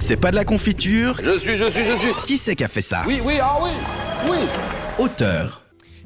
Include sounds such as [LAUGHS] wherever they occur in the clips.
C'est pas de la confiture Je suis, je suis, je suis. Qui c'est qui a fait ça Oui, oui, ah oui, oui. Auteur.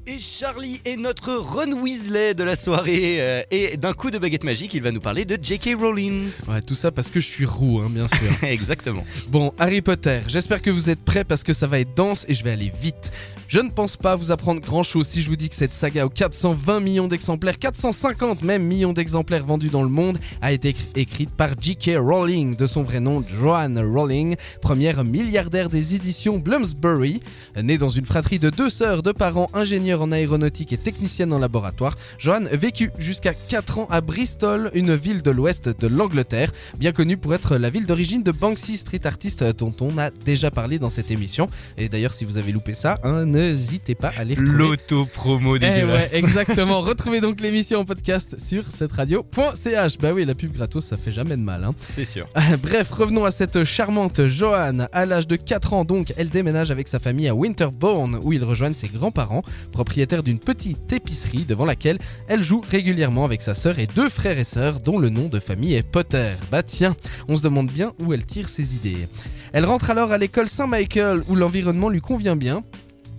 Et Charlie est notre Ron Weasley de la soirée. euh, et d'un coup de baguette magique, il va nous parler de J.K. Rowling. Ouais, tout ça parce que je suis roux, hein, bien sûr. [LAUGHS] Exactement. bon, Harry Potter, j'espère que vous êtes prêts parce que ça va être dense et je vais aller vite. Je ne pense pas vous apprendre grand chose si je vous dis que cette saga aux 420 millions d'exemplaires, 450 même millions d'exemplaires vendus dans le monde, a été écri- écrite par J.K. Rowling, de son vrai nom Joanne Rowling, première milliardaire des éditions Bloomsbury. Née dans une fratrie de deux sœurs de parents ingénieurs en aéronautique et technicienne en laboratoire, Joanne vécut jusqu'à 4 ans à Bristol, une ville de l'ouest de l'Angleterre, bien connue pour être la ville d'origine de Banksy, street artist dont on a déjà parlé dans cette émission. Et d'ailleurs, si vous avez loupé ça, hein, n'hésitez pas à les retrouver. L'auto-promo Eh ouais, exactement. [LAUGHS] Retrouvez donc l'émission en podcast sur cette radio.ch. Bah oui, la pub gratos, ça fait jamais de mal. Hein. C'est sûr. [LAUGHS] Bref, revenons à cette charmante Joanne. À l'âge de 4 ans, donc, elle déménage avec sa famille à Winterbourne, où ils rejoignent ses grands-parents, propriétaires d'une petite épicerie devant laquelle elle joue régulièrement avec sa sœur et deux frères et sœurs, dont le nom de famille est Potter. Bah tiens, on se demande bien où elle tire ses idées. Elle rentre alors à l'école Saint-Michael, où l'environnement lui convient bien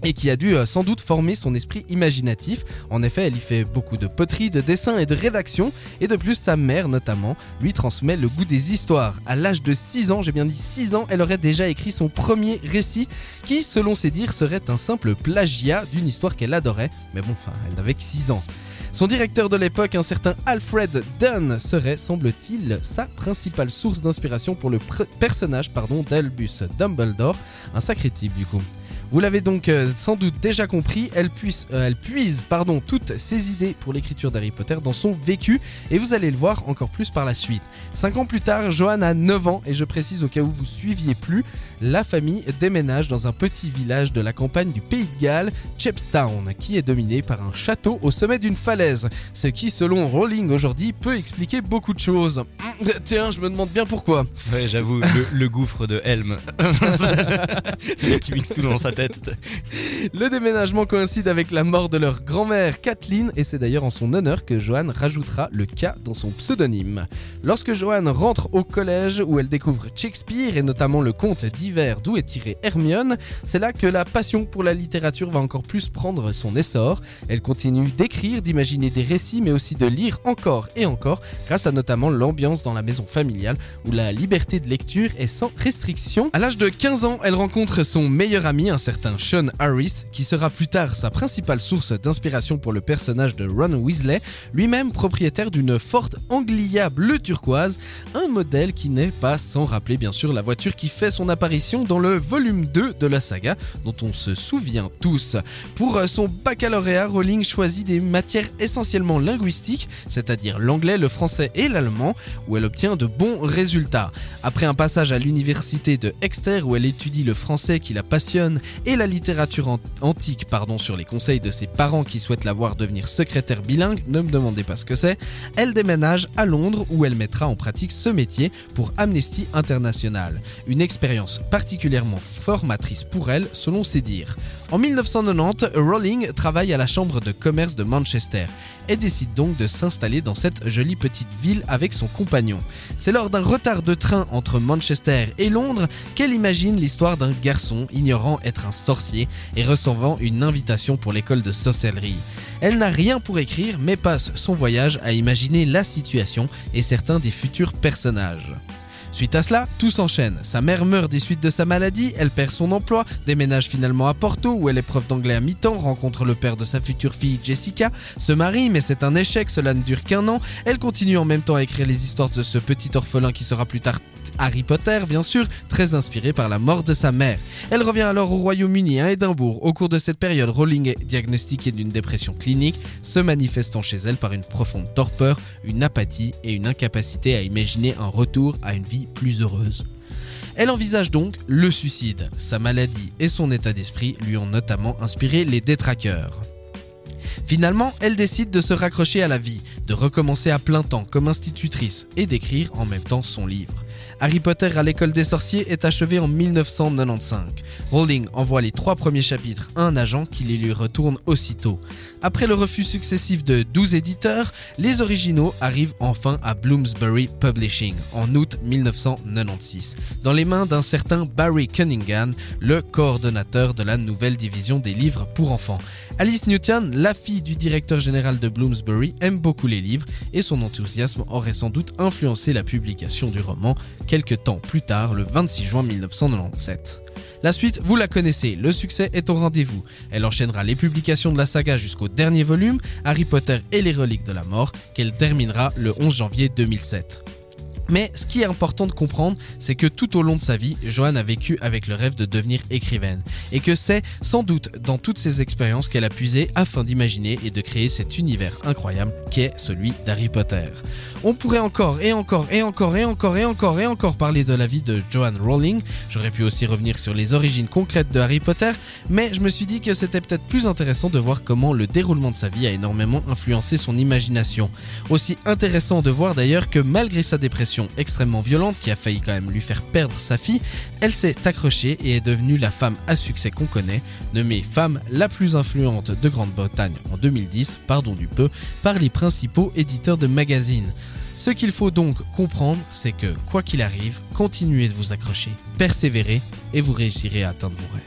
et qui a dû euh, sans doute former son esprit imaginatif. En effet, elle y fait beaucoup de poterie, de dessin et de rédaction, et de plus, sa mère notamment lui transmet le goût des histoires. À l'âge de 6 ans, j'ai bien dit 6 ans, elle aurait déjà écrit son premier récit, qui, selon ses dires, serait un simple plagiat d'une histoire qu'elle adorait, mais bon, enfin, elle n'avait que 6 ans. Son directeur de l'époque, un certain Alfred Dunn, serait, semble-t-il, sa principale source d'inspiration pour le personnage d'Albus Dumbledore, un sacré type du coup. Vous l'avez donc euh, sans doute déjà compris, elle, puise, euh, puise pardon, toutes ses idées pour l'écriture d'Harry Potter dans son vécu, et vous allez le voir encore plus par la suite. Cinq ans plus tard, Johan a 9 ans, et je précise au cas où vous suiviez plus, la famille déménage dans un petit village de la campagne du Pays de Galles, Chepstown, qui est dominé par un château au sommet d'une falaise, ce qui, selon Rowling aujourd'hui, peut expliquer beaucoup de choses. Hum, Tiens, je me demande bien pourquoi. Ouais, j'avoue, le, le gouffre de Helm. [LAUGHS] Qui mixe tout dans sa tête. Le déménagement coïncide avec la mort de leur grand-mère Kathleen et c'est d'ailleurs en son honneur que Joanne rajoutera le K dans son pseudonyme. Lorsque Joanne rentre au collège où elle découvre Shakespeare et notamment le conte d'où est tiré Hermione, c'est là que la passion pour la littérature va encore plus prendre son essor. Elle continue d'écrire, d'imaginer des récits mais aussi de lire encore et encore grâce à notamment l'ambiance dans la maison familiale où la liberté de lecture est sans restriction. À l'âge de 15 ans, elle rencontre son meilleur ami, un certain Sean Harris, qui sera plus tard sa principale source d'inspiration pour le personnage de Ron Weasley, lui-même propriétaire d'une forte Anglia bleu turquoise, un modèle qui n'est pas sans rappeler bien sûr la voiture qui fait son apparition dans le volume 2 de la saga, dont on se souvient tous. Pour euh, son baccalauréat, Rowling choisit des matières essentiellement linguistiques, c'est-à-dire l'anglais, le français et l'allemand, où elle obtient de bons résultats. Après un passage à l'université de Exeter où elle étudie le français qui la passionne et la littérature an- antique pardon, sur les conseils de ses parents qui souhaitent la voir devenir secrétaire bilingue, ne me demandez pas ce que c'est, elle déménage à Londres où elle mettra en pratique ce métier pour Amnesty International. Une expérience particulièrement formatrice pour elle selon ses dires. En 1990, Rowling travaille à la Chambre de commerce de Manchester et décide donc de s'installer dans cette jolie petite ville avec son compagnon. C'est lors d'un retard de train entre Manchester et Londres qu'elle imagine l'histoire d'un garçon ignorant être un sorcier et recevant une invitation pour l'école de sorcellerie. Elle n'a rien pour écrire mais passe son voyage à imaginer la situation et certains des futurs personnages. Suite à cela, tout s'enchaîne. Sa mère meurt des suites de sa maladie, elle perd son emploi, déménage finalement à Porto où elle est d'anglais à mi-temps, rencontre le père de sa future fille Jessica, se marie mais c'est un échec, cela ne dure qu'un an. Elle continue en même temps à écrire les histoires de ce petit orphelin qui sera plus tard Harry Potter, bien sûr, très inspiré par la mort de sa mère. Elle revient alors au Royaume-Uni, à Édimbourg. Au cours de cette période, Rowling est diagnostiquée d'une dépression clinique, se manifestant chez elle par une profonde torpeur, une apathie et une incapacité à imaginer un retour à une vie plus heureuse. Elle envisage donc le suicide. Sa maladie et son état d'esprit lui ont notamment inspiré les détraqueurs. Finalement, elle décide de se raccrocher à la vie, de recommencer à plein temps comme institutrice et d'écrire en même temps son livre. Harry Potter à l'école des sorciers est achevé en 1995. Rowling envoie les trois premiers chapitres à un agent qui les lui retourne aussitôt. Après le refus successif de 12 éditeurs, les originaux arrivent enfin à Bloomsbury Publishing en août 1996, dans les mains d'un certain Barry Cunningham, le coordonnateur de la nouvelle division des livres pour enfants. Alice Newton, la fille du directeur général de Bloomsbury, aime beaucoup les livres et son enthousiasme aurait sans doute influencé la publication du roman quelques temps plus tard, le 26 juin 1997. La suite, vous la connaissez, le succès est au rendez-vous. Elle enchaînera les publications de la saga jusqu'au dernier volume, Harry Potter et les reliques de la mort, qu'elle terminera le 11 janvier 2007. Mais ce qui est important de comprendre, c'est que tout au long de sa vie, Joanne a vécu avec le rêve de devenir écrivaine, et que c'est sans doute dans toutes ces expériences qu'elle a puisé afin d'imaginer et de créer cet univers incroyable qu'est celui d'Harry Potter. On pourrait encore et encore et encore et encore et encore et encore parler de la vie de Joanne Rowling. J'aurais pu aussi revenir sur les origines concrètes de Harry Potter, mais je me suis dit que c'était peut-être plus intéressant de voir comment le déroulement de sa vie a énormément influencé son imagination. Aussi intéressant de voir d'ailleurs que malgré sa dépression extrêmement violente qui a failli quand même lui faire perdre sa fille, elle s'est accrochée et est devenue la femme à succès qu'on connaît, nommée femme la plus influente de Grande-Bretagne en 2010, pardon du peu, par les principaux éditeurs de magazines. Ce qu'il faut donc comprendre, c'est que quoi qu'il arrive, continuez de vous accrocher, persévérez et vous réussirez à atteindre vos rêves.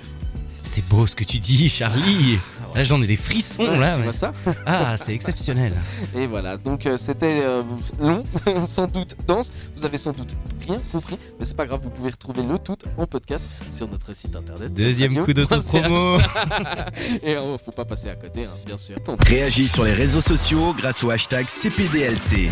C'est beau ce que tu dis, Charlie. Là, j'en ai des frissons, là. tu mais- vois ça Ah, c'est exceptionnel. Et voilà, donc euh, c'était euh, long, [LAUGHS] sans doute dense. Vous avez sans doute rien compris, mais c'est pas grave, vous pouvez retrouver le tout en podcast sur notre site internet. Deuxième coup d'autopromo. [LAUGHS] Et euh, faut pas passer à côté, hein, bien sûr. Réagis sur les réseaux sociaux grâce au hashtag CPDLC.